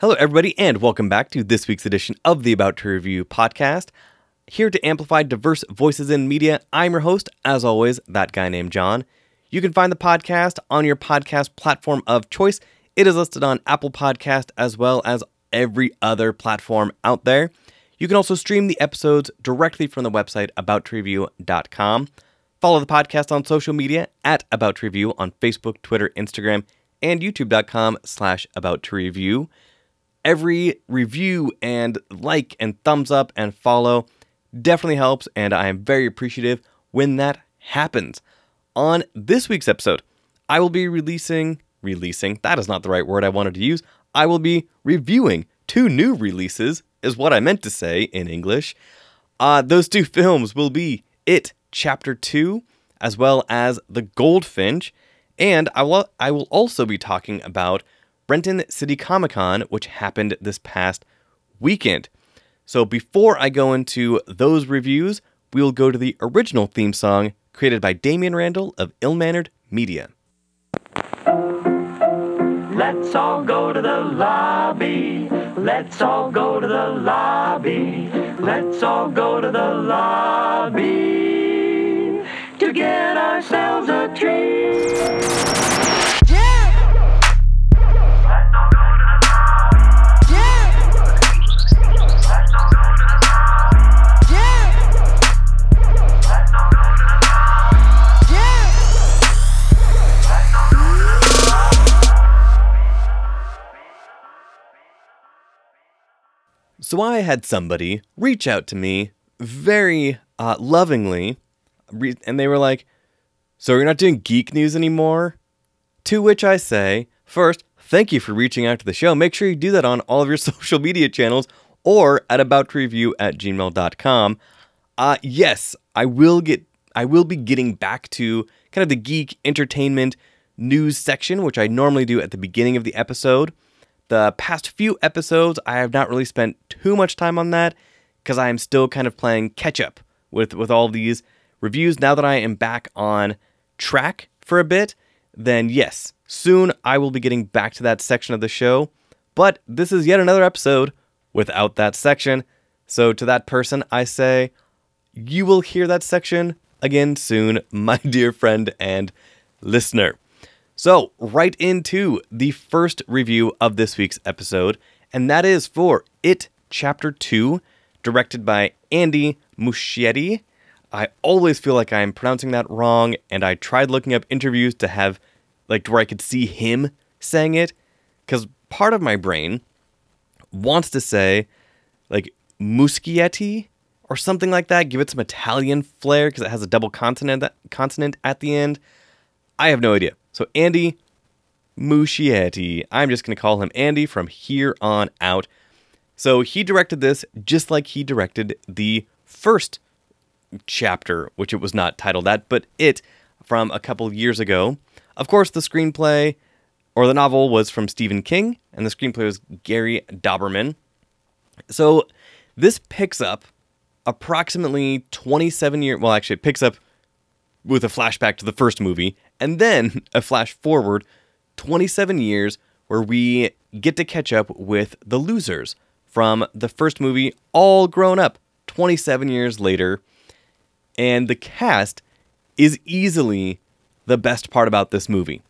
Hello, everybody, and welcome back to this week's edition of the About to Review podcast. Here to amplify diverse voices in media, I'm your host, as always, that guy named John. You can find the podcast on your podcast platform of choice. It is listed on Apple Podcast as well as every other platform out there. You can also stream the episodes directly from the website aboutreview.com. Follow the podcast on social media at About to Review on Facebook, Twitter, Instagram, and youtube.com slash about to review. Every review and like and thumbs up and follow definitely helps, and I am very appreciative when that happens. On this week's episode, I will be releasing, releasing, that is not the right word I wanted to use. I will be reviewing two new releases, is what I meant to say in English. Uh, those two films will be It Chapter 2, as well as The Goldfinch. And I will, I will also be talking about Renton City Comic Con, which happened this past weekend. So before I go into those reviews, we will go to the original theme song created by Damian Randall of Ill Mannered Media. Let's all go to the lobby. Let's all go to the lobby. Let's all go to the lobby to I had somebody reach out to me very uh, lovingly, and they were like, So you're not doing geek news anymore? To which I say, First, thank you for reaching out to the show. Make sure you do that on all of your social media channels or at aboutreview at gmail.com. Uh, yes, I will get I will be getting back to kind of the geek entertainment news section, which I normally do at the beginning of the episode. The past few episodes, I have not really spent too much time on that because I am still kind of playing catch up with with all these reviews. Now that I am back on track for a bit, then yes, soon I will be getting back to that section of the show. But this is yet another episode without that section. So to that person, I say, you will hear that section again soon, my dear friend and listener. So, right into the first review of this week's episode, and that is for It Chapter 2, directed by Andy Muschietti. I always feel like I'm pronouncing that wrong, and I tried looking up interviews to have, like, to where I could see him saying it, because part of my brain wants to say, like, Muschietti or something like that, give it some Italian flair because it has a double consonant, consonant at the end. I have no idea. So Andy Muschietti. I'm just going to call him Andy from here on out. So he directed this just like he directed the first chapter, which it was not titled that, but it from a couple years ago. Of course, the screenplay or the novel was from Stephen King, and the screenplay was Gary Dauberman. So this picks up approximately 27 years. Well, actually, it picks up with a flashback to the first movie, and then a flash forward 27 years where we get to catch up with the losers from the first movie, all grown up 27 years later. And the cast is easily the best part about this movie.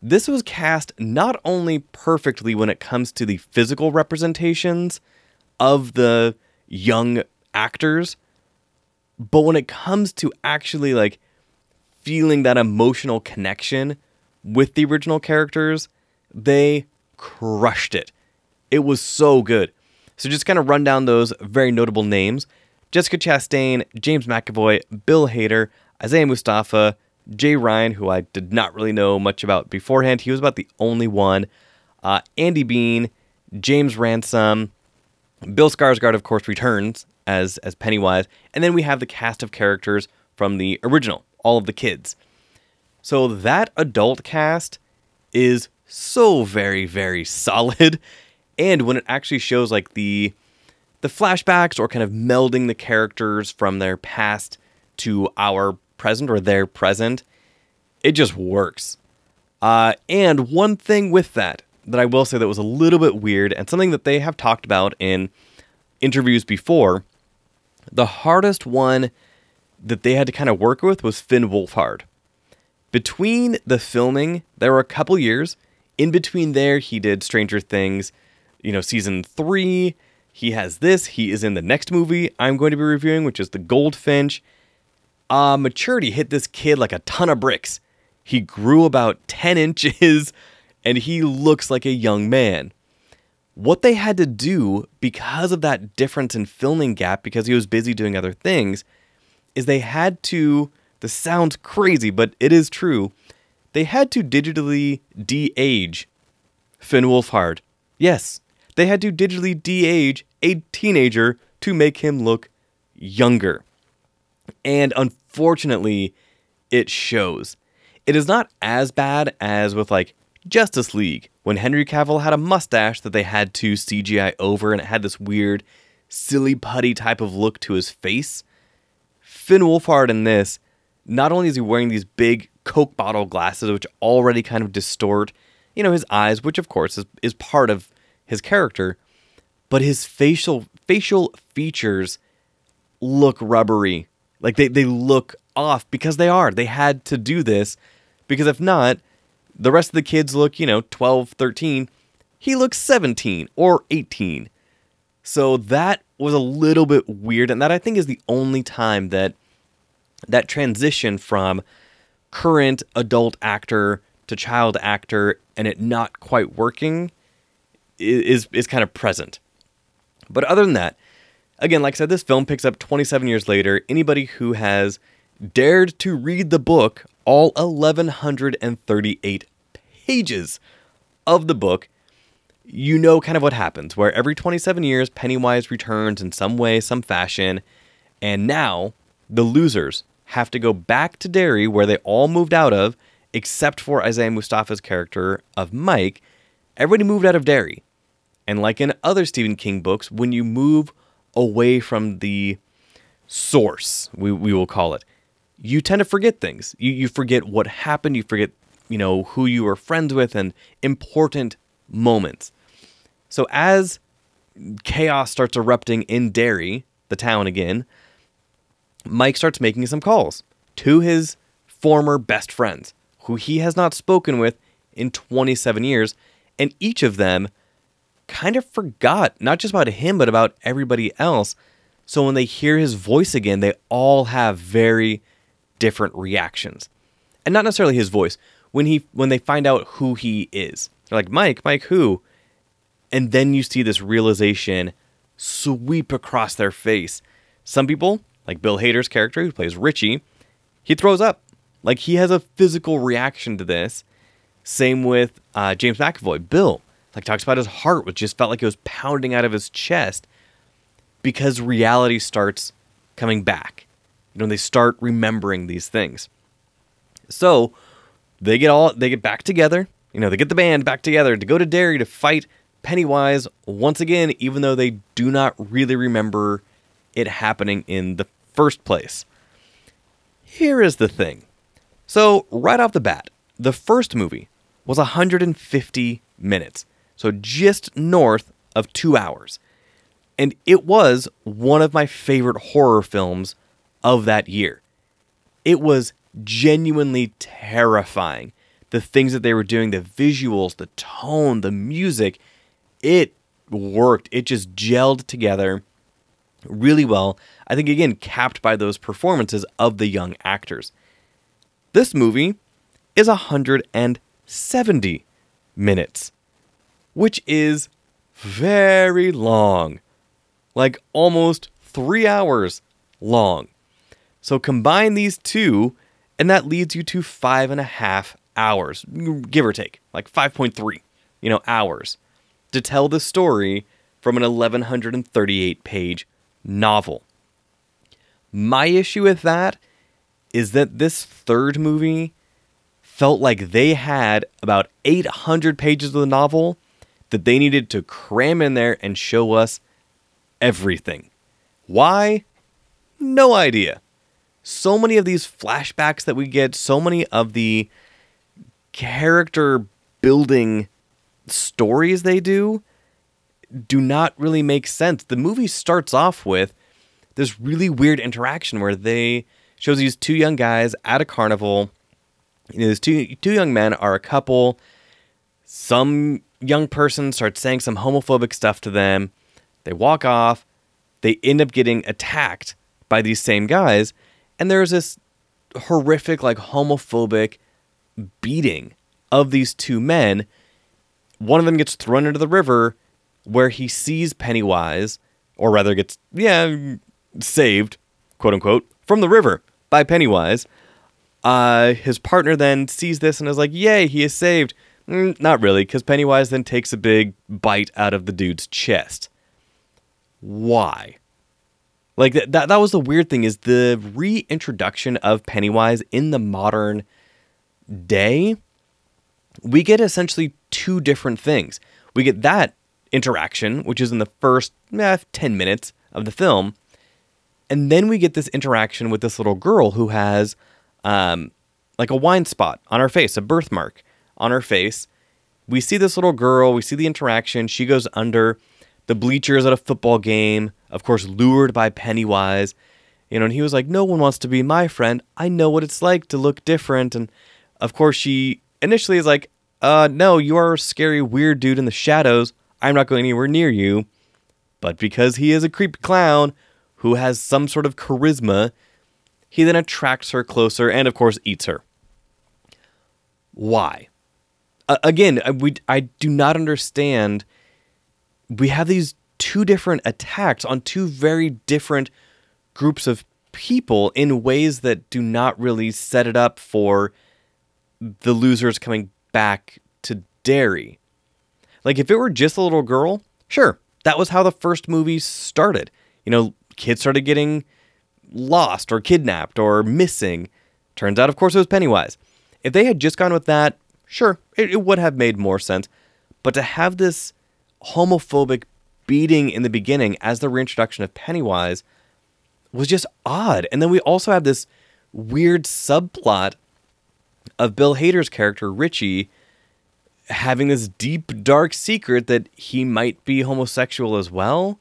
This was cast not only perfectly when it comes to the physical representations of the young actors, but when it comes to actually like feeling that emotional connection with the original characters, they crushed it. It was so good. So just kind of run down those very notable names. Jessica Chastain, James McAvoy, Bill Hader, Isaiah Mustafa, Jay Ryan, who I did not really know much about beforehand. He was about the only one. Uh, Andy Bean, James Ransone, Bill Skarsgård, of course, returns as as Pennywise, and then we have the cast of characters from the original, all of the kids. So that adult cast is so very very solid, and when it actually shows like the the flashbacks or kind of melding the characters from their past to our present or their present, it just works. Uh, and one thing with that that I will say that was a little bit weird and something that they have talked about in interviews before. The hardest one that they had to kind of work with was Finn Wolfhard. Between the filming, there were a couple years. In between there, he did Stranger Things, you know, season three. He has this. He is in the next movie I'm going to be reviewing, which is The Goldfinch. Uh, maturity hit this kid like a ton of bricks. He grew about 10 inches and he looks like a young man. What they had to do because of that difference in filming gap, because he was busy doing other things, is they had to. This sounds crazy, but it is true. They had to digitally de age Finn Wolfhard. Yes, they had to digitally de age a teenager to make him look younger. And unfortunately, it shows. It is not as bad as with like Justice League, when Henry Cavill had a mustache that they had to CGI over and it had this weird, silly putty type of look to his face. Finn Wolfhard in this, not only is he wearing these big Coke bottle glasses, which already kind of distort, you know, his eyes, which of course is, is part of his character, but his facial facial features look rubbery. Like they, they look off because they are. They had to do this because if not, the rest of the kids look, you know, 12, 13. He looks 17 or 18. So that was a little bit weird. And that I think is the only time that that transition from current adult actor to child actor and it not quite working is is kind of present. But other than that, again, like I said, this film picks up 27 years later. Anybody who has dared to read the book, all 1138 pages of the book, you know kind of what happens, where every 27 years, Pennywise returns in some way, some fashion, and now the losers have to go back to Derry, where they all moved out of, except for Isaiah Mustafa's character of Mike. Everybody moved out of Derry. And like in other Stephen King books, when you move away from the source, we, we will call it, you tend to forget things. You, you forget what happened, you forget you know, who you were friends with and important moments. So as chaos starts erupting in Derry, the town again, Mike starts making some calls to his former best friends, who he has not spoken with in 27 years, and each of them kind of forgot not just about him, but about everybody else. So when they hear his voice again, they all have very different reactions. And not necessarily his voice, when he when they find out who he is. They're like, Mike, Mike who? And then you see this realization sweep across their face. Some people, like Bill Hader's character who plays Richie, he throws up. Like he has a physical reaction to this. Same with uh, James McAvoy. Bill, like talks about his heart, which just felt like it was pounding out of his chest because reality starts coming back. You know, they start remembering these things. So they get all they get back together. You know, they get the band back together to go to Derry to fight Pennywise once again, even though they do not really remember it happening in the first place. Here is the thing. So, right off the bat, the first movie was 150 minutes, so just north of two hours. And it was one of my favorite horror films of that year. It was genuinely terrifying. The things that they were doing, the visuals, the tone, the music, it worked. It just gelled together really well. I think, again, capped by those performances of the young actors. This movie is 170 minutes, which is very long, like almost three hours long. So combine these two, and that leads you to five and a half hours, give or take, like 5.3, you know, hours to tell the story from an 1138 page novel. My issue with that is that this third movie felt like they had about 800 pages of the novel that they needed to cram in there and show us everything. Why? No idea so many of these flashbacks that we get, so many of the character building stories they do do not really make sense. The movie starts off with this really weird interaction where they shows these two young guys at a carnival. You know, these two two young men are a couple. Some young person starts saying some homophobic stuff to them. They walk off. They end up getting attacked by these same guys, and there's this horrific, like homophobic beating of these two men. One of them gets thrown into the river where he sees Pennywise, or rather gets, yeah, saved, quote unquote, from the river by Pennywise. Uh, his partner then sees this and is like, yay, he is saved. Mm, not really, because Pennywise then takes a big bite out of the dude's chest. Why? Like that, that, that was the weird thing is the reintroduction of Pennywise in the modern day. We get essentially two different things. We get that interaction, which is in the first eh, 10 minutes of the film. And then we get this interaction with this little girl who has um, like a wine spot on her face, a birthmark on her face. We see this little girl, we see the interaction. She goes under the bleachers at a football game, of course, lured by Pennywise. You know, and he was like, No one wants to be my friend. I know what it's like to look different. And of course, she initially is like, uh, no, you are a scary, weird dude in the shadows. I'm not going anywhere near you. But because he is a creepy clown who has some sort of charisma, he then attracts her closer and, of course, eats her. Why? Uh, again, we, I do not understand. We have these two different attacks on two very different groups of people in ways that do not really set it up for the losers coming back to Derry. Like if it were just a little girl, sure, that was how the first movie started. You know, kids started getting lost or kidnapped or missing. Turns out, of course, it was Pennywise. If they had just gone with that, sure, it, it would have made more sense. But to have this homophobic beating in the beginning as the reintroduction of Pennywise was just odd. And then we also have this weird subplot of Bill Hader's character, Richie, having this deep, dark secret that he might be homosexual as well,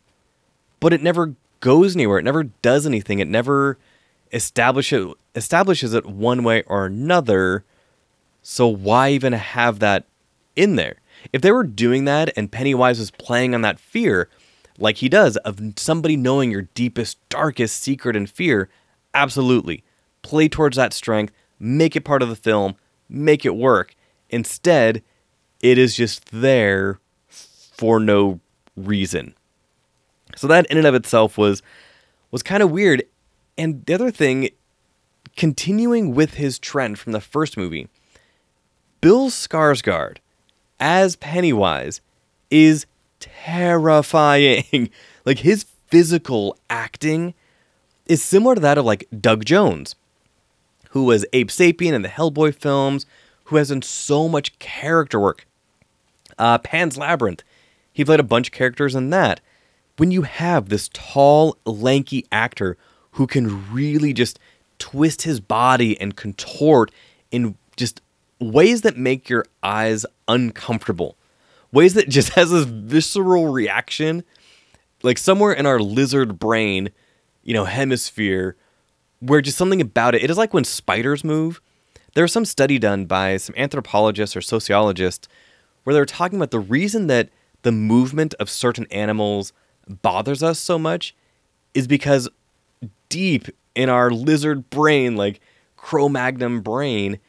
but it never goes anywhere. It never does anything. It never establishes establishes it one way or another. So why even have that in there? If they were doing that and Pennywise was playing on that fear, like he does, of somebody knowing your deepest, darkest secret and fear, absolutely. Play towards that strength, make it part of the film, make it work. Instead, it is just there for no reason. So that in and of itself was was kind of weird. And the other thing, continuing with his trend from the first movie, Bill Skarsgård as Pennywise is terrifying. like his physical acting is similar to that of like Doug Jones, who was Abe Sapien in the Hellboy films, who has done so much character work uh, Pan's Labyrinth. He played a bunch of characters in that. When you have this tall, lanky actor who can really just twist his body and contort in just ways that make your eyes uncomfortable, ways that just has this visceral reaction, like somewhere in our lizard brain, you know, hemisphere, where just something about it, it is like when spiders move. There was some study done by some anthropologists or sociologists where they're talking about the reason that the movement of certain animals bothers us so much is because deep in our lizard brain, like Cro Magnon brain,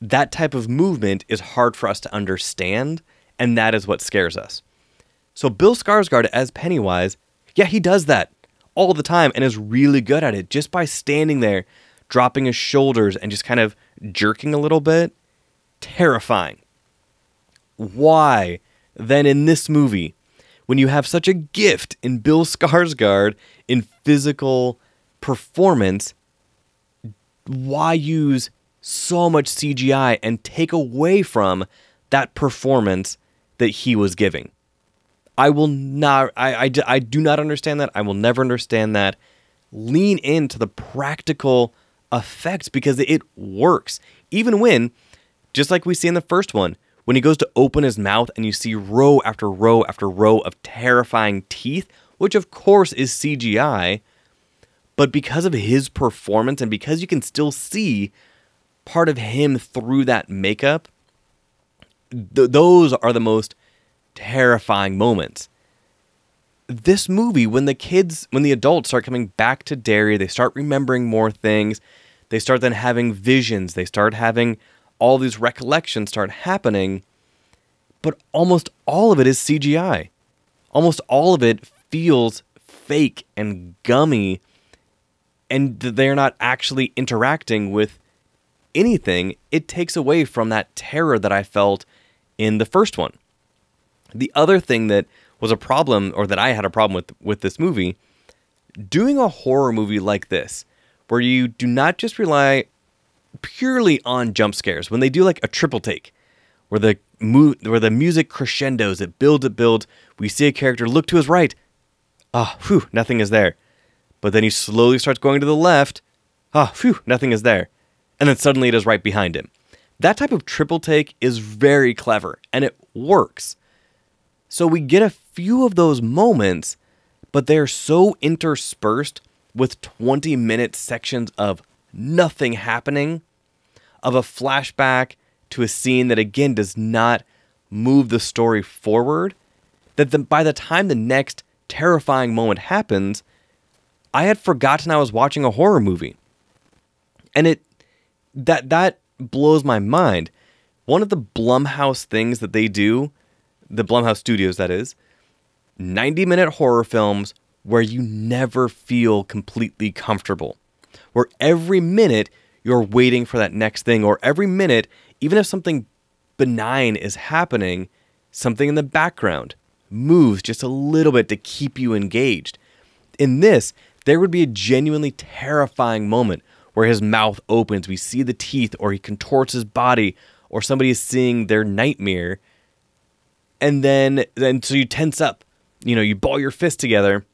that type of movement is hard for us to understand, and that is what scares us. So Bill Skarsgård as Pennywise, yeah, he does that all the time and is really good at it just by standing there, dropping his shoulders and just kind of jerking a little bit. Terrifying why then in this movie, when you have such a gift in Bill Skarsgård in physical performance, why use so much CGI and take away from that performance that he was giving? I will not, I, I, I do not understand that. I will never understand that. Lean into the practical effects because it works. Even when, just like we see in the first one, when he goes to open his mouth and you see row after row after row of terrifying teeth, which of course is CGI, but because of his performance and because you can still see part of him through that makeup, th- those are the most terrifying moments. This movie, when the kids, when the adults start coming back to Derry, they start remembering more things. They start then having visions. They start having all these recollections start happening. But almost all of it is CGI. Almost all of it feels fake and gummy. And they're not actually interacting with anything. It takes away from that terror that I felt in the first one. The other thing that was a problem, or that I had a problem with with this movie, doing a horror movie like this, where you do not just rely purely on jump scares. When they do like a triple take, where the mu- where the music crescendos, it builds, it builds. We see a character look to his right, ah, oh, whew, nothing is there. But then he slowly starts going to the left, ah, oh, phew, nothing is there. And then suddenly it is right behind him. That type of triple take is very clever and it works. So we get a few of those moments, but they're so interspersed with 20 minute sections of nothing happening, of a flashback to a scene that again does not move the story forward, that the, by the time the next terrifying moment happens, I had forgotten I was watching a horror movie. And it that that blows my mind. One of the Blumhouse things that they do the Blumhouse Studios, that is, 90 minute horror films where you never feel completely comfortable, where every minute you're waiting for that next thing, or every minute, even if something benign is happening, something in the background moves just a little bit to keep you engaged. In this, there would be a genuinely terrifying moment where his mouth opens, we see the teeth, or he contorts his body, or somebody is seeing their nightmare and then then so you tense up. You know you ball your fist together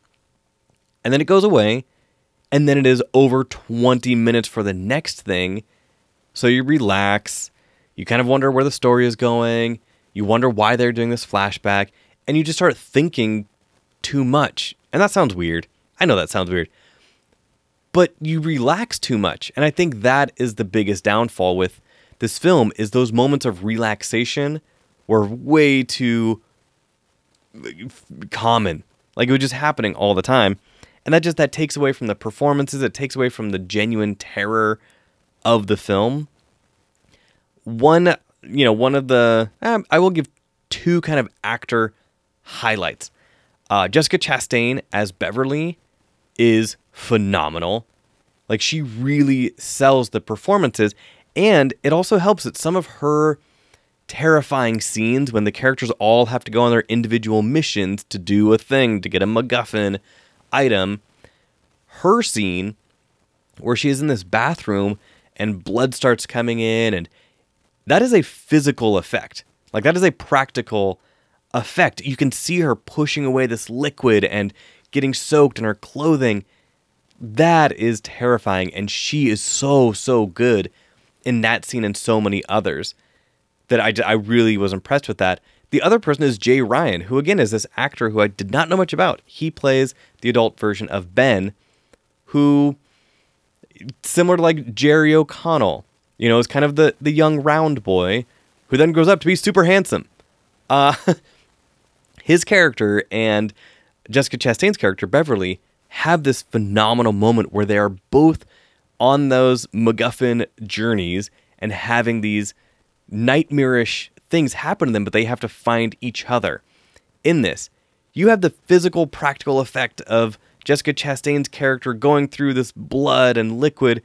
and then it goes away and then it is over 20 minutes for the next thing. So you relax. You kind of wonder where the story is going. You wonder why they're doing this flashback and you just start thinking too much. And that sounds weird. I know that sounds weird. But you relax too much and i think that is the biggest downfall with this film is those moments of relaxation were way too common. Like it was just happening all the time. And that just that takes away from the performances, it takes away from the genuine terror of the film. One, you know, one of the um, I will give two kind of actor highlights. Uh, Jessica Chastain as Beverly is phenomenal. Like she really sells the performances, and it also helps that some of her terrifying scenes when the characters all have to go on their individual missions to do a thing, to get a MacGuffin item. Her scene, where she is in this bathroom and blood starts coming in, and that is a physical effect. Like, that is a practical effect. You can see her pushing away this liquid and getting soaked in her clothing. That is terrifying, and she is so, so good in that scene and so many others that I, I really was impressed with that. The other person is Jay Ryan, who again is this actor who I did not know much about. He plays the adult version of Ben, who similar to like Jerry O'Connell, you know, is kind of the the young round boy who then grows up to be super handsome. Uh, his character and Jessica Chastain's character Beverly have this phenomenal moment where they are both on those MacGuffin journeys and having these nightmarish things happen to them, but they have to find each other. In this, you have the physical, practical effect of Jessica Chastain's character going through this blood and liquid,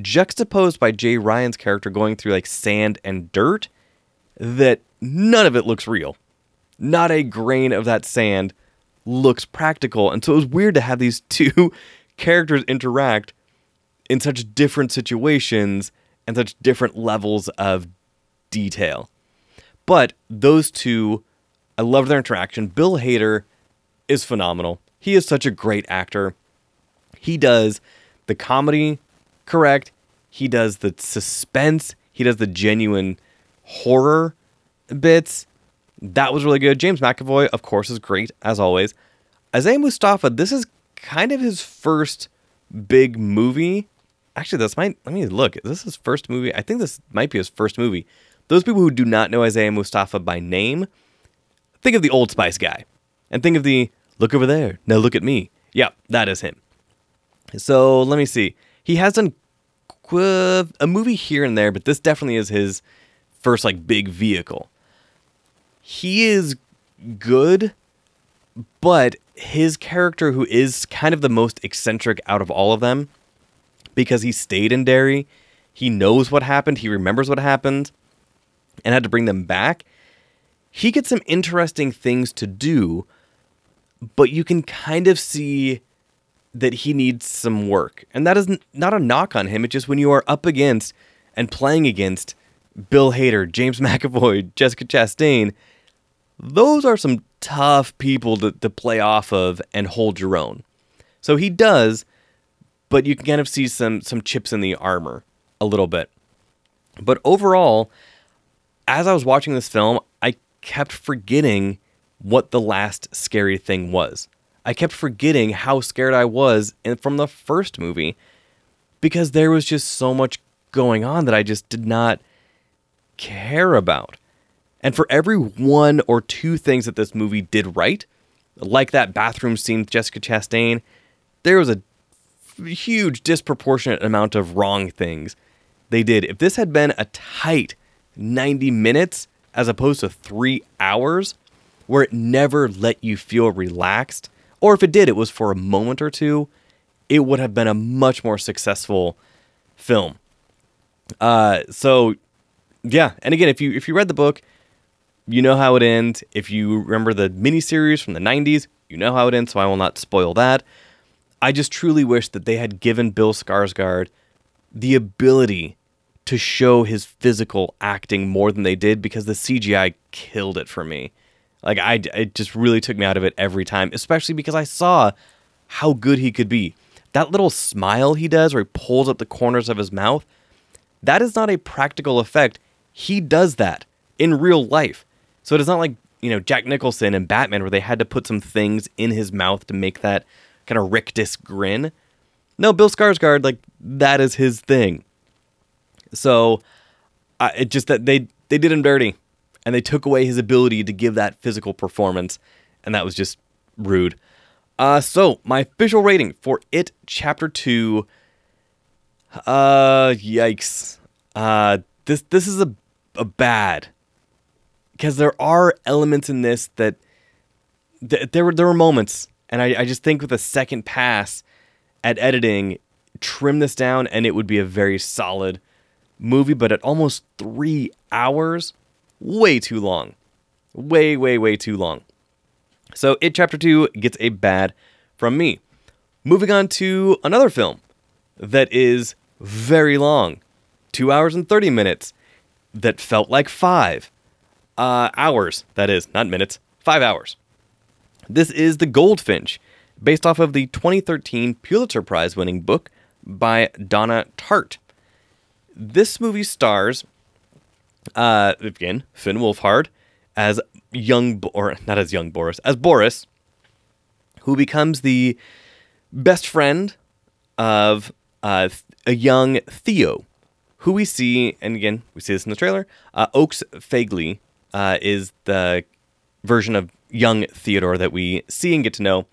juxtaposed by Jay Ryan's character going through like sand and dirt, that none of it looks real. Not a grain of that sand looks practical. And so it was weird to have these two characters interact in such different situations and such different levels of detail. But those two, I love their interaction. Bill Hader is phenomenal. He is such a great actor. He does the comedy correct. He does the suspense. He does the genuine horror bits. That was really good. James McAvoy, of course, is great as always. Isaiah Mustafa, this is kind of his first big movie. Actually, that's my. Let me look. This is his first movie? I think this might be his first movie. Those people who do not know Isaiah Mustafa by name, think of the Old Spice guy, and think of the look over there. Now look at me. Yeah, that is him. So let me see. He has done a movie here and there, but this definitely is his first like big vehicle. He is good, but his character, who is kind of the most eccentric out of all of them, because he stayed in Derry, he knows what happened, he remembers what happened, and had to bring them back. He gets some interesting things to do, but you can kind of see that he needs some work. And that is not a knock on him. It's just when you are up against and playing against Bill Hader, James McAvoy, Jessica Chastain, those are some tough people to, to play off of and hold your own. So he does, but you can kind of see some some chips in the armor a little bit. But overall, as I was watching this film, I kept forgetting what the last scary thing was. I kept forgetting how scared I was from the first movie because there was just so much going on that I just did not care about. And for every one or two things that this movie did right, like that bathroom scene with Jessica Chastain, there was a huge disproportionate amount of wrong things they did. If this had been a tight 90 minutes as opposed to three hours, where it never let you feel relaxed, or if it did, it was for a moment or two, it would have been a much more successful film. Uh, so yeah, and again, if you if you read the book, you know how it ends. If you remember the miniseries from the '90s, you know how it ends. So I will not spoil that. I just truly wish that they had given Bill Skarsgård the ability to show his physical acting more than they did because the CGI killed it for me. Like I, it just really took me out of it every time, especially because I saw how good he could be. That little smile he does, where he pulls up the corners of his mouth, that is not a practical effect. He does that in real life. So it is not like you know Jack Nicholson and Batman, where they had to put some things in his mouth to make that kind of rictus grin. No, Bill Skarsgård, like that is his thing. So, uh, it just that they they did him dirty and they took away his ability to give that physical performance, and that was just rude. Uh, so my official rating for it, chapter two. Uh, yikes. Uh, this this is a a bad because there are elements in this that th- there were there were moments, and I, I just think with a second pass at editing, trim this down, and it would be a very solid movie. But at almost three hours, way too long. Way, way, way too long. So, It Chapter 2 gets a bad from me. Moving on to another film that is very long 2 hours and 30 minutes that felt like 5 uh, hours, that is, not minutes, 5 hours. This is The Goldfinch, based off of the 2013 Pulitzer Prize winning book by Donna Tartt. This movie stars uh, again, Finn Wolfhard as young, or not as young Boris, as Boris, who becomes the best friend of uh, a young Theo, who we see, and again, we see this in the trailer. Uh, Oakes Fegley uh, is the version of young Theodore that we see and get to know.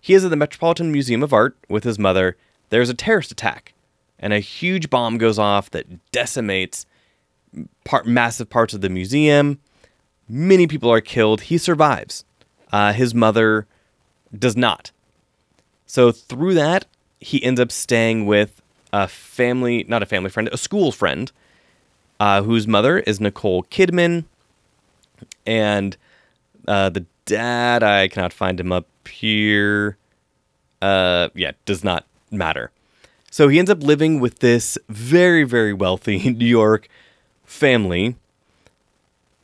He is at the Metropolitan Museum of Art with his mother. There's a terrorist attack, and a huge bomb goes off that decimates part, massive parts of the museum. Many people are killed. He survives. Uh, his mother does not. So through that, he ends up staying with a family, not a family friend, a school friend, uh, whose mother is Nicole Kidman, and uh, the dad I cannot find him up here. Uh, yeah, does not matter. So he ends up living with this very, very wealthy New York family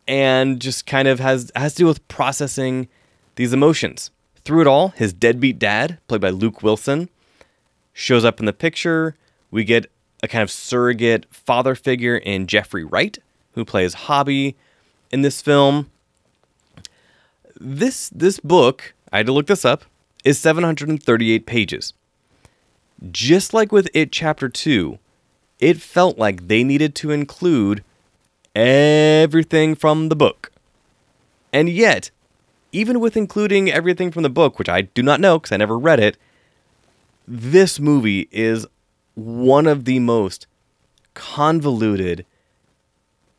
and just kind of has has to do with processing these emotions. Through it all, his deadbeat dad, played by Luke Wilson, shows up in the picture. We get a kind of surrogate father figure in Jeffrey Wright, who plays Hobby, in this film. This this book, I had to look this up, is 738 pages. Just like with It Chapter 2, it felt like they needed to include everything from the book. And yet, even with including everything from the book, which I do not know because I never read it, this movie is one of the most convoluted,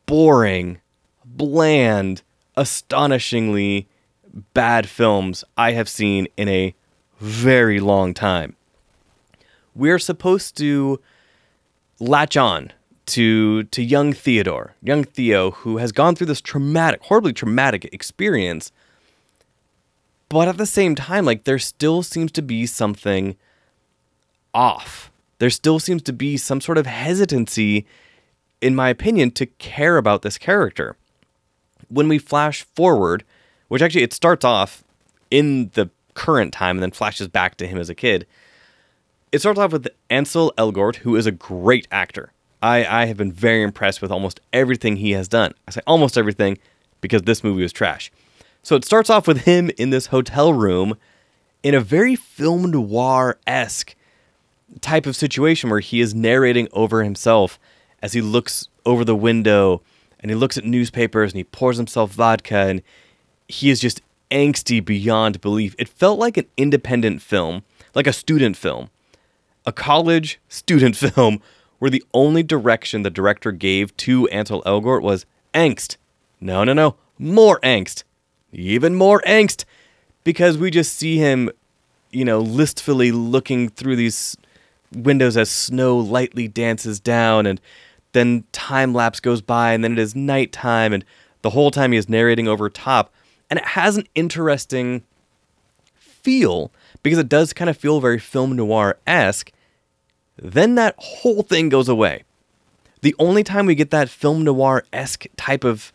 boring, bland, astonishingly bad films I have seen in a very long time. We're supposed to latch on to to young Theodore, young Theo, who has gone through this traumatic, horribly traumatic experience. But at the same time, like there still seems to be something off. There still seems to be some sort of hesitancy, in my opinion, to care about this character. When we flash forward, which actually it starts off in the current time and then flashes back to him as a kid. It starts off with Ansel Elgort, who is a great actor. I, I have been very impressed with almost everything he has done. I say almost everything because this movie was trash. So it starts off with him in this hotel room in a very film noir esque type of situation where he is narrating over himself as he looks over the window and he looks at newspapers and he pours himself vodka and he is just angsty beyond belief. It felt like an independent film, like a student film, a college student film where the only direction the director gave to Ansel Elgort was angst. No, no, no. More angst. Even more angst. Because we just see him, you know, listfully looking through these windows as snow lightly dances down and then time lapse goes by and then it is nighttime and the whole time he is narrating over top and it has an interesting feel because it does kind of feel very film noir esque. Then that whole thing goes away. The only time we get that film noir esque type of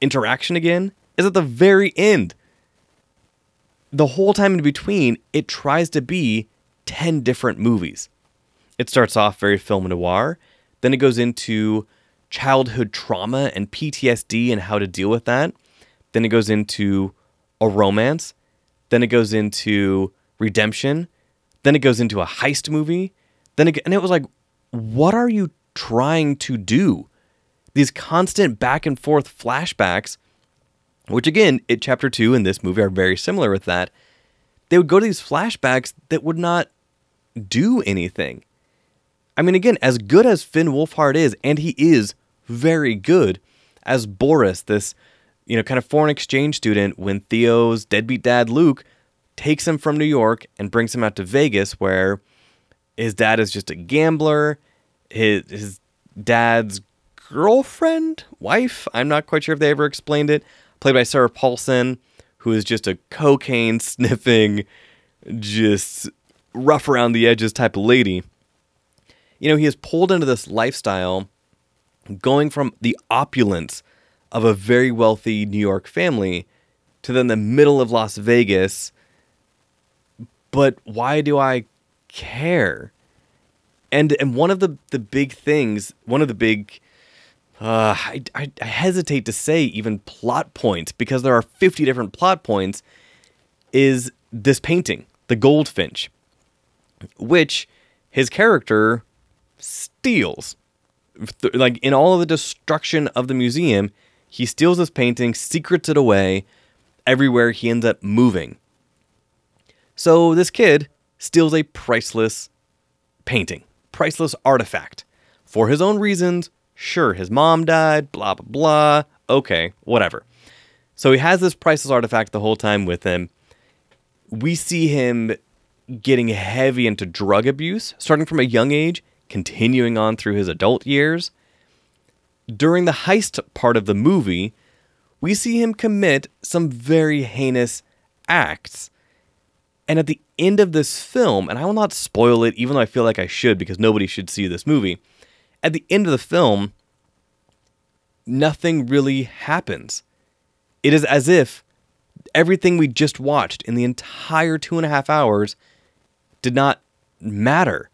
interaction again is at the very end. The whole time in between, it tries to be 10 different movies. It starts off very film noir, then it goes into childhood trauma and PTSD and how to deal with that. Then it goes into a romance. Then it goes into redemption. Then it goes into a heist movie. Then it, and it was like, what are you trying to do? These constant back and forth flashbacks, which again, it chapter two in this movie are very similar with that. They would go to these flashbacks that would not do anything. I mean, again, as good as Finn Wolfhard is, and he is very good as Boris, this you know, kind of foreign exchange student when Theo's deadbeat dad, Luke, takes him from New York and brings him out to Vegas, where his dad is just a gambler. His, his dad's girlfriend, wife, I'm not quite sure if they ever explained it, played by Sarah Paulson, who is just a cocaine sniffing, just rough around the edges type of lady. You know, he is pulled into this lifestyle going from the opulence of a very wealthy New York family to then the middle of Las Vegas. But why do I care? And and one of the the big things, one of the big uh, I, I, I hesitate to say even plot points because there are 50 different plot points is this painting, the goldfinch, which his character steals. Like in all of the destruction of the museum, he steals this painting, secrets it away. Everywhere he ends up moving. So this kid steals a priceless painting, priceless artifact. For his own reasons, sure, his mom died, blah, blah, blah. Okay, whatever. So he has this priceless artifact the whole time with him. We see him getting heavy into drug abuse, starting from a young age, continuing on through his adult years during the heist part of the movie, we see him commit some very heinous acts. And at the end of this film, and I will not spoil it, even though I feel like I should because nobody should see this movie, at the end of the film, nothing really happens. It is as if everything we just watched in the entire two and a half hours did not matter.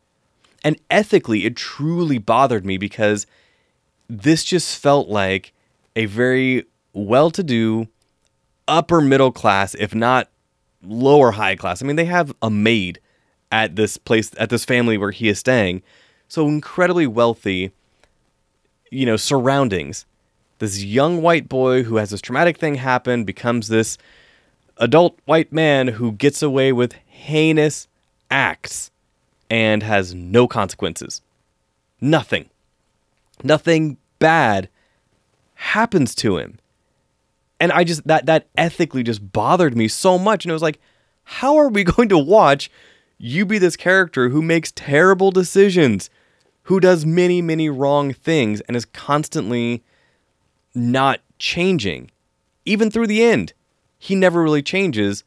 And ethically, it truly bothered me because this just felt like a very well to do, upper middle class, if not lower high class. I mean, they have a maid at this place, at this family where he is staying. So incredibly wealthy, you know, surroundings. This young white boy who has this traumatic thing happen becomes this adult white man who gets away with heinous acts and has no consequences. Nothing. Nothing bad happens to him. And I just that that ethically just bothered me so much and it was like how are we going to watch you be this character who makes terrible decisions, who does many many wrong things and is constantly not changing even through the end he never really changes,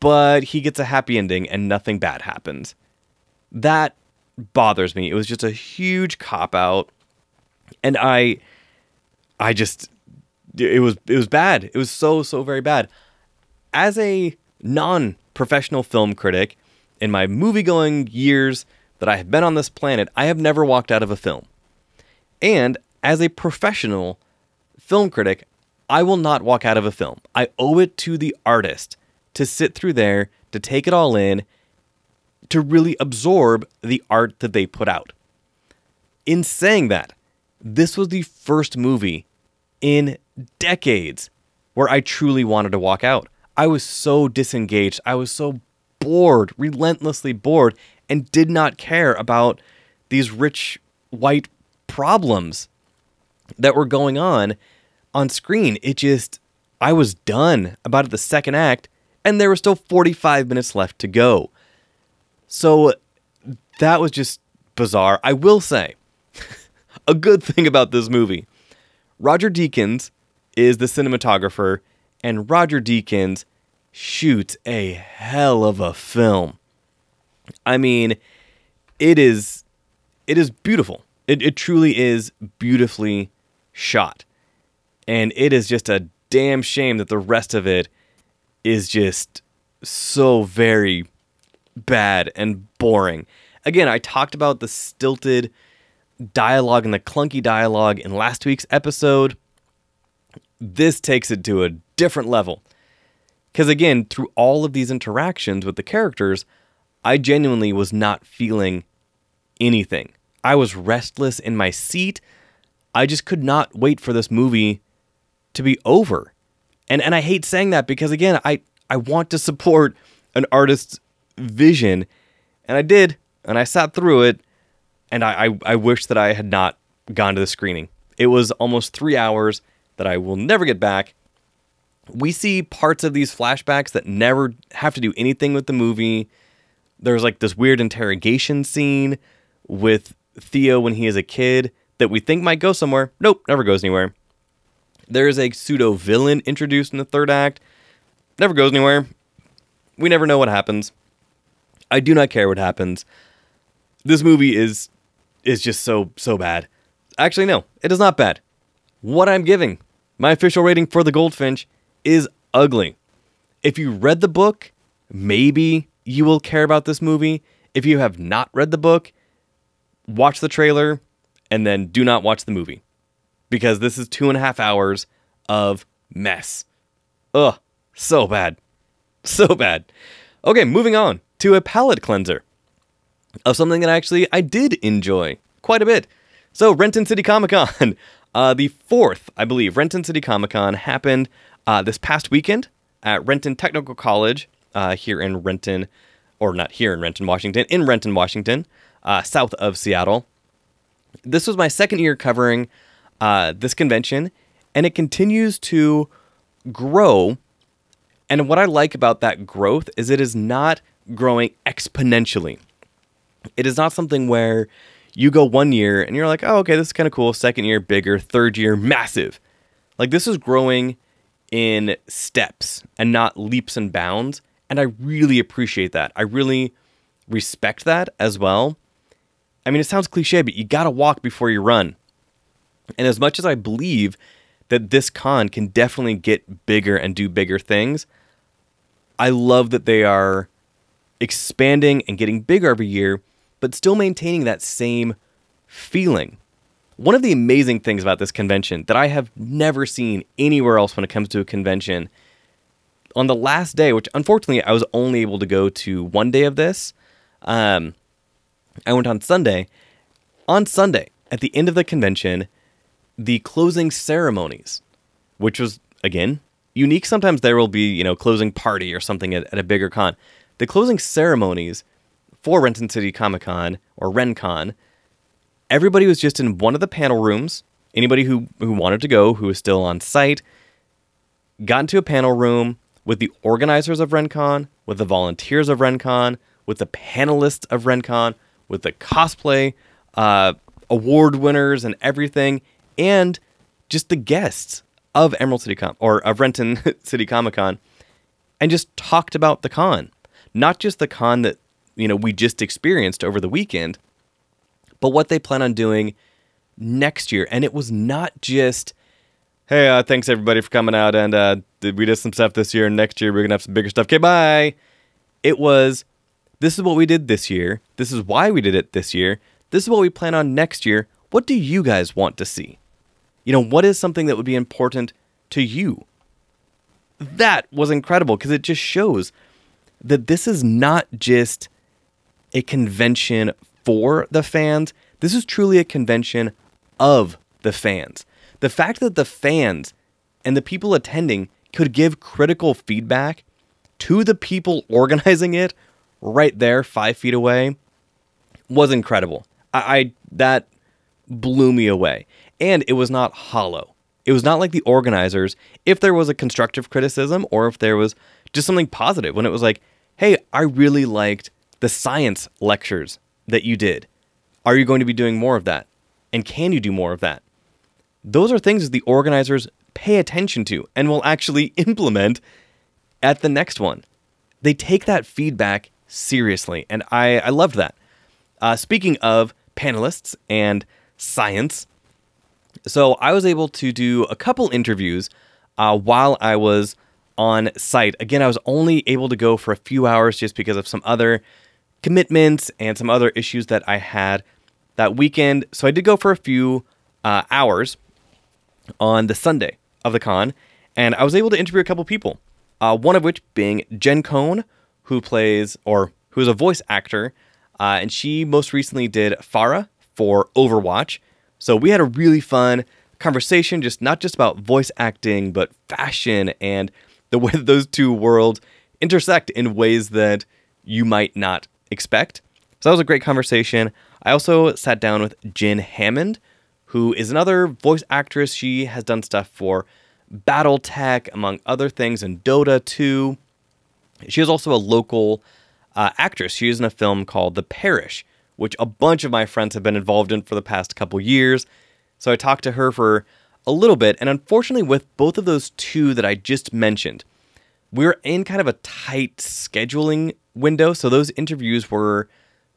but he gets a happy ending and nothing bad happens. That bothers me. It was just a huge cop out and I I just it was it was bad. It was so so very bad. As a non-professional film critic in my movie-going years that I have been on this planet, I have never walked out of a film. And as a professional film critic, I will not walk out of a film. I owe it to the artist to sit through there, to take it all in, to really absorb the art that they put out. In saying that, this was the first movie in decades where I truly wanted to walk out. I was so disengaged. I was so bored, relentlessly bored, and did not care about these rich white problems that were going on on screen, it just, I was done about the second act, and there were still 45 minutes left to go. So that was just bizarre. I will say, a good thing about this movie Roger Deakins is the cinematographer, and Roger Deakins shoots a hell of a film. I mean, it is it is beautiful. It, it truly is beautifully shot. And it is just a damn shame that the rest of it is just so very bad and boring. Again, I talked about the stilted dialogue and the clunky dialogue in last week's episode. This takes it to a different level. Because again, through all of these interactions with the characters, I genuinely was not feeling anything. I was restless in my seat. I just could not wait for this movie to be over. And and I hate saying that because again, I I want to support an artist's vision, and I did, and I sat through it, and I I, I wish that I had not gone to the screening. It was almost three hours that I will never get back. We see parts of these flashbacks that never have to do anything with the movie. There's like this weird interrogation scene with Theo when he is a kid that we think might go somewhere. Nope, never goes anywhere. There is a pseudo villain introduced in the third act. Never goes anywhere. We never know what happens. I do not care what happens. This movie is is just so so bad. Actually, no, it is not bad. What I'm giving my official rating for the Goldfinch is ugly. If you read the book, maybe you will care about this movie. If you have not read the book, watch the trailer and then do not watch the movie because this is two and a half hours of mess. Ugh, so bad. So bad. Okay, moving on to a palate cleanser of something that actually I did enjoy quite a bit. So, Renton City Comic Con, uh, the fourth, I believe, Renton City Comic Con happened uh, this past weekend at Renton Technical College uh, here in Renton, or not here in Renton, Washington, in Renton, Washington, uh, south of Seattle. This was my second year covering uh, this convention, and it continues to grow. And what I like about that growth is it is not growing exponentially. It is not something where you go one year and you're like, oh, okay, this is kind of cool. Second year, bigger. Third year, massive. Like this is growing in steps and not leaps and bounds. And I really appreciate that. I really respect that as well. I mean, it sounds cliche, but you got to walk before you run. And as much as I believe that this con can definitely get bigger and do bigger things, I love that they are expanding and getting bigger every year, but still maintaining that same feeling. one of the amazing things about this convention that I have never seen anywhere else when it comes to a convention, on the last day, which unfortunately I was only able to go to one day of this, um, I went on Sunday. On Sunday, at the end of the convention, the closing ceremonies, which was again unique. Sometimes there will be you know closing party or something at, at a bigger con. The closing ceremonies for Renton City Comic Con or RenCon, everybody was just in one of the panel rooms. Anybody who who wanted to go, who was still on site, got into a panel room with the organizers of RenCon, with the volunteers of RenCon, with the panelists of RenCon, with the cosplay uh, award winners and everything, and just the guests of Emerald City Com or of Renton City Comic Con, and just talked about the con, not just the con that you know we just experienced over the weekend, but what they plan on doing next year. And it was not just, hey, uh, thanks everybody for coming out, and uh, we did some stuff this year, and next year we're gonna have some bigger stuff. Okay, bye. It was, this is what we did this year. This is why we did it this year. This is what we plan on next year. What do you guys want to see? You know, what is something that would be important to you? That was incredible because it just shows that this is not just a convention for the fans. This is truly a convention of the fans. The fact that the fans and the people attending could give critical feedback to the people organizing it right there, five feet away, was incredible. I, I that blew me away. And it was not hollow. It was not like the organizers, if there was a constructive criticism or if there was just something positive, when it was like, hey, I really liked the science lectures that you did. Are you going to be doing more of that? And can you do more of that? Those are things that the organizers pay attention to and will actually implement at the next one. They take that feedback seriously, and I, I loved that. Uh, speaking of panelists and science, so I was able to do a couple interviews uh, while I was on site. Again, I was only able to go for a few hours just because of some other commitments and some other issues that I had that weekend. So I did go for a few uh, hours on the Sunday of the con, and I was able to interview a couple people. Uh, one of which being Jen Cohn, who plays or who is a voice actor, uh, and she most recently did Pharah for Overwatch. So we had a really fun conversation, just not just about voice acting, but fashion and the way those two worlds intersect in ways that you might not expect. So that was a great conversation. I also sat down with Jen Hammond, who is another voice actress. She has done stuff for Battletech, among other things, and Dota 2. She is also a local uh, actress. She is in a film called The Parish, which a bunch of my friends have been involved in for the past couple years. So I talked to her for a little bit, and unfortunately, with both of those two that I just mentioned, we're in kind of a tight scheduling window. So those interviews were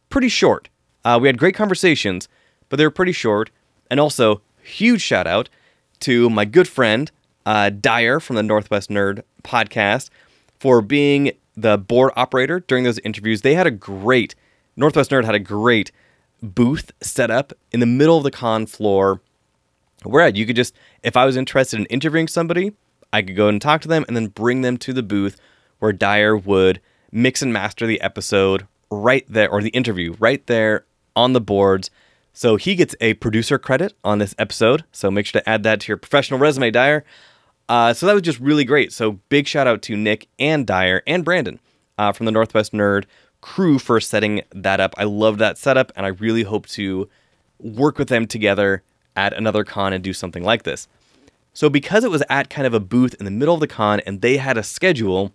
pretty short. Uh, we had great conversations, but they were pretty short. And also, huge shout out to my good friend uh, Dyer from the Northwest Nerd podcast for being the board operator during those interviews. They had a great Northwest Nerd had a great booth set up in the middle of the con floor where you could just if I was interested in interviewing somebody, I could go and talk to them and then bring them to the booth where Dyer would mix and master the episode right there or the interview right there on the boards. So he gets a producer credit on this episode. So make sure to add that to your professional resume, Dyer. Uh, so that was just really great. So big shout out to Nick and Dyer and Brandon uh, from the Northwest Nerd crew for setting that up. I love that setup, and I really hope to work with them together at another con and do something like this. So, because it was at kind of a booth in the middle of the con and they had a schedule,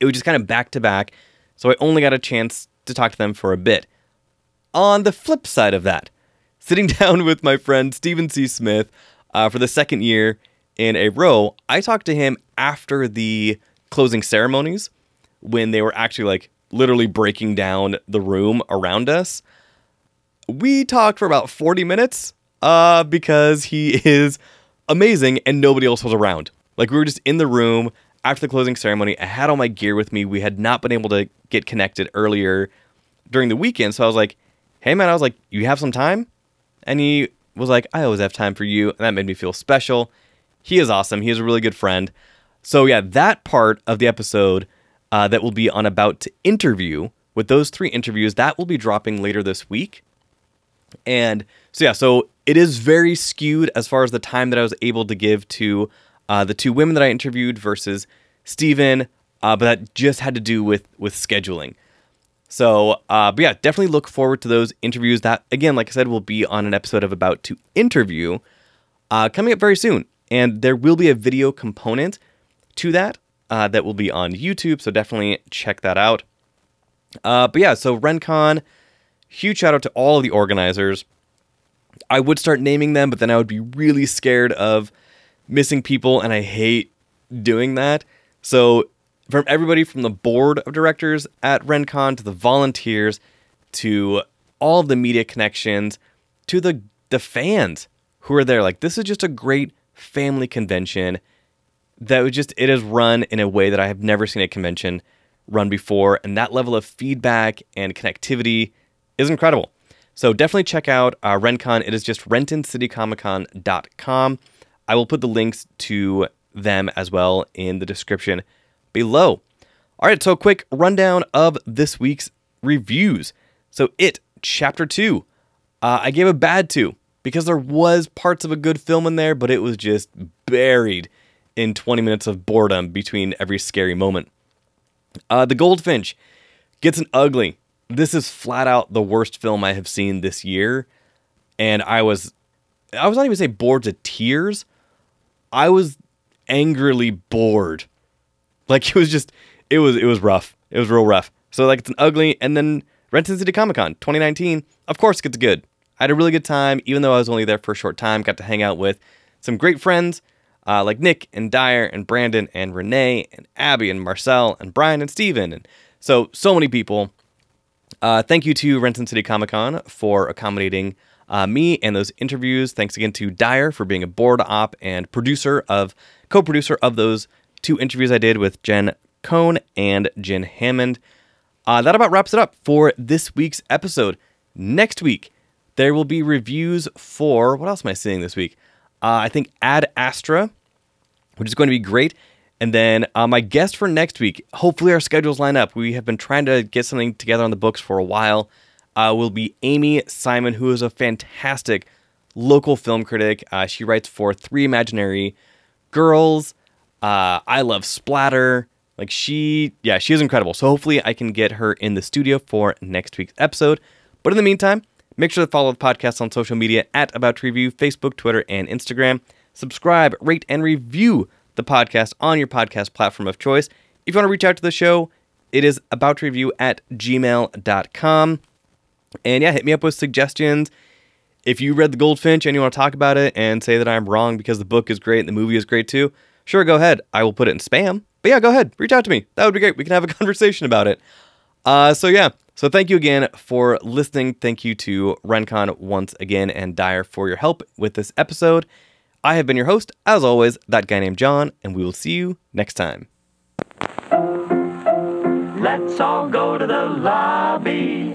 it was just kind of back to back. So, I only got a chance to talk to them for a bit. On the flip side of that, sitting down with my friend Stephen C. Smith uh, for the second year in a row, I talked to him after the closing ceremonies when they were actually like literally breaking down the room around us. We talked for about 40 minutes uh, because he is amazing and nobody else was around. Like we were just in the room after the closing ceremony. I had all my gear with me. We had not been able to get connected earlier during the weekend. So I was like, hey man, I was like, you have some time? And he was like, I always have time for you. And that made me feel special. He is awesome. He is a really good friend. So, yeah, that part of the episode uh, that will be on About to Interview with those three interviews, that will be dropping later this week. And so, yeah, so it is very skewed as far as the time that I was able to give to uh, the two women that I interviewed versus Steven, uh, but that just had to do with with scheduling. So, uh, but yeah, definitely look forward to those interviews. That again, like I said, will be on an episode of About to Interview uh, coming up very soon, and there will be a video component to that uh, that will be on YouTube. So definitely check that out. Uh, but yeah, so RenCon, huge shout out to all of the organizers. I would start naming them, but then I would be really scared of missing people, and I hate doing that. So, from everybody from the board of directors at RenCon to the volunteers to all of the media connections to the the fans who are there, like this is just a great family convention that was just it is run in a way that I have never seen a convention run before, and that level of feedback and connectivity is incredible. So definitely check out uh, RenCon. It is just rentoncitycomiccon.com. I will put the links to them as well in the description below. All right, so a quick rundown of this week's reviews. So, It, Chapter 2, uh, I gave a bad 2 because there was parts of a good film in there, but it was just buried in 20 minutes of boredom between every scary moment. Uh, the Goldfinch gets an ugly. This is flat out the worst film I have seen this year, and I was, I was not even say bored to tears. I was angrily bored. Like it was just, it was, it was rough. It was real rough. So like it's an ugly, and then Renton City Comic Con 2019, of course, gets good. I had a really good time, even though I was only there for a short time. Got to hang out with some great friends uh, like Nick and Dyer and Brandon and Renee and Abby and Marcel and Brian and Steven. And so, so many people. Uh, thank you to Renton City Comic Con for accommodating uh, me and those interviews. Thanks again to Dyer for being a board op and producer of, co producer of those two interviews I did with Jen Cohn and Jen Hammond. Uh, that about wraps it up for this week's episode. Next week, there will be reviews for what else am I seeing this week? Uh, I think Ad Astra, which is going to be great. And then uh, my guest for next week, hopefully our schedules line up. We have been trying to get something together on the books for a while. Uh, will be Amy Simon, who is a fantastic local film critic. Uh, she writes for Three Imaginary Girls. Uh, I love Splatter. Like she, yeah, she is incredible. So hopefully I can get her in the studio for next week's episode. But in the meantime, make sure to follow the podcast on social media at About to Review, Facebook, Twitter, and Instagram. Subscribe, rate, and review the podcast on your podcast platform of choice. If you want to reach out to the show, it is about to review at gmail.com. And yeah, hit me up with suggestions. If you read The Goldfinch and you want to talk about it and say that I'm wrong because the book is great and the movie is great too, sure, go ahead. I will put it in spam. But yeah, go ahead. Reach out to me. That would be great. We can have a conversation about it. Uh, so yeah. So thank you again for listening. Thank you to RenCon once again and Dyer for your help with this episode. I have been your host, as always, that guy named John, and we will see you next time. Let's all go to the lobby.